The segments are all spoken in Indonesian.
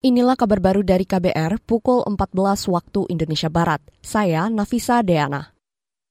Inilah kabar baru dari KBR pukul 14 waktu Indonesia Barat. Saya Nafisa Deana.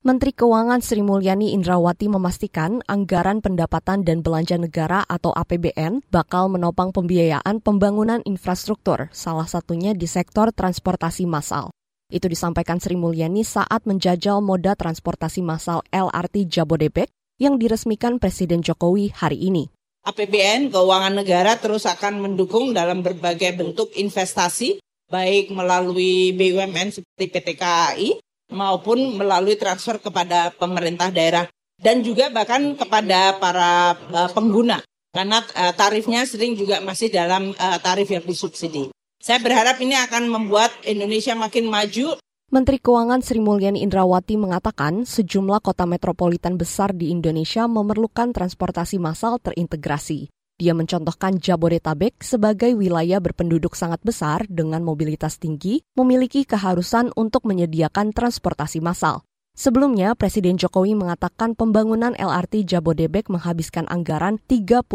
Menteri Keuangan Sri Mulyani Indrawati memastikan anggaran pendapatan dan belanja negara atau APBN bakal menopang pembiayaan pembangunan infrastruktur, salah satunya di sektor transportasi massal. Itu disampaikan Sri Mulyani saat menjajal moda transportasi massal LRT Jabodebek yang diresmikan Presiden Jokowi hari ini. APBN keuangan negara terus akan mendukung dalam berbagai bentuk investasi baik melalui BUMN seperti PT KAI maupun melalui transfer kepada pemerintah daerah dan juga bahkan kepada para uh, pengguna karena uh, tarifnya sering juga masih dalam uh, tarif yang disubsidi. Saya berharap ini akan membuat Indonesia makin maju Menteri Keuangan Sri Mulyani Indrawati mengatakan sejumlah kota metropolitan besar di Indonesia memerlukan transportasi massal terintegrasi. Dia mencontohkan Jabodetabek sebagai wilayah berpenduduk sangat besar dengan mobilitas tinggi, memiliki keharusan untuk menyediakan transportasi massal. Sebelumnya, Presiden Jokowi mengatakan pembangunan LRT Jabodebek menghabiskan anggaran 32,6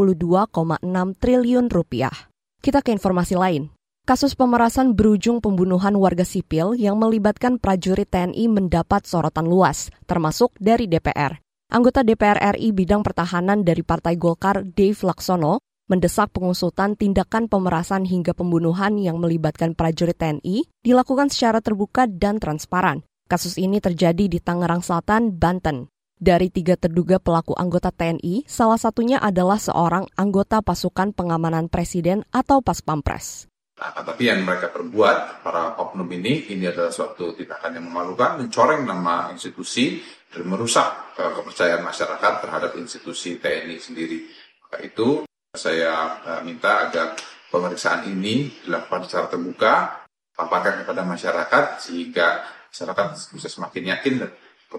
triliun rupiah. Kita ke informasi lain. Kasus pemerasan berujung pembunuhan warga sipil yang melibatkan prajurit TNI mendapat sorotan luas, termasuk dari DPR. Anggota DPR RI bidang pertahanan dari Partai Golkar, Dave Laksono, mendesak pengusutan tindakan pemerasan hingga pembunuhan yang melibatkan prajurit TNI dilakukan secara terbuka dan transparan. Kasus ini terjadi di Tangerang Selatan, Banten. Dari tiga terduga pelaku anggota TNI, salah satunya adalah seorang anggota pasukan pengamanan presiden atau Pas Pampres. Nah, tapi yang mereka perbuat, para oknum ini, ini adalah suatu tindakan yang memalukan, mencoreng nama institusi, dan merusak uh, kepercayaan masyarakat terhadap institusi TNI sendiri. Maka itu saya uh, minta agar pemeriksaan ini dilakukan secara terbuka, paparkan kepada masyarakat, sehingga masyarakat bisa semakin yakin dan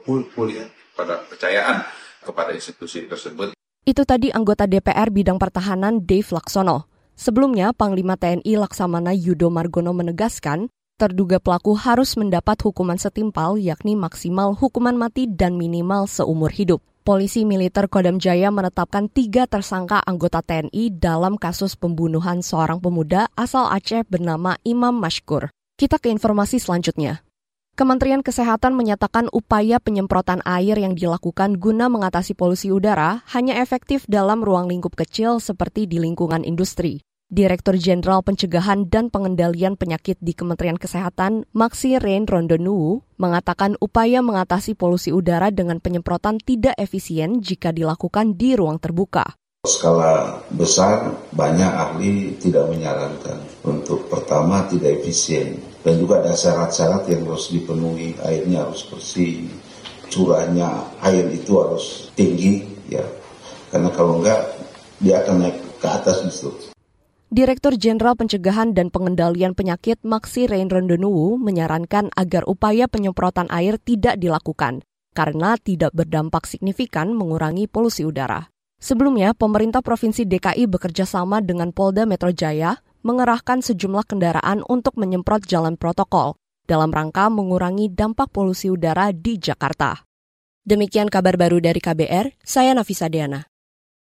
pulih pada kepercayaan kepada institusi tersebut. Itu tadi anggota DPR bidang pertahanan Dave Laksono. Sebelumnya, Panglima TNI Laksamana Yudo Margono menegaskan, terduga pelaku harus mendapat hukuman setimpal yakni maksimal hukuman mati dan minimal seumur hidup. Polisi militer Kodam Jaya menetapkan tiga tersangka anggota TNI dalam kasus pembunuhan seorang pemuda asal Aceh bernama Imam Mashkur. Kita ke informasi selanjutnya. Kementerian Kesehatan menyatakan upaya penyemprotan air yang dilakukan guna mengatasi polusi udara hanya efektif dalam ruang lingkup kecil seperti di lingkungan industri. Direktur Jenderal Pencegahan dan Pengendalian Penyakit di Kementerian Kesehatan, Maxi Rain Rondonu, mengatakan upaya mengatasi polusi udara dengan penyemprotan tidak efisien jika dilakukan di ruang terbuka. Skala besar, banyak ahli tidak menyarankan. Untuk pertama, tidak efisien dan juga ada syarat-syarat yang harus dipenuhi airnya harus bersih curahnya air itu harus tinggi ya karena kalau enggak dia akan naik ke atas itu Direktur Jenderal Pencegahan dan Pengendalian Penyakit Maksi Rain Rendenuwu menyarankan agar upaya penyemprotan air tidak dilakukan karena tidak berdampak signifikan mengurangi polusi udara. Sebelumnya, pemerintah Provinsi DKI bekerja sama dengan Polda Metro Jaya mengerahkan sejumlah kendaraan untuk menyemprot jalan protokol dalam rangka mengurangi dampak polusi udara di Jakarta. Demikian kabar baru dari KBR, saya Nafisa Deana.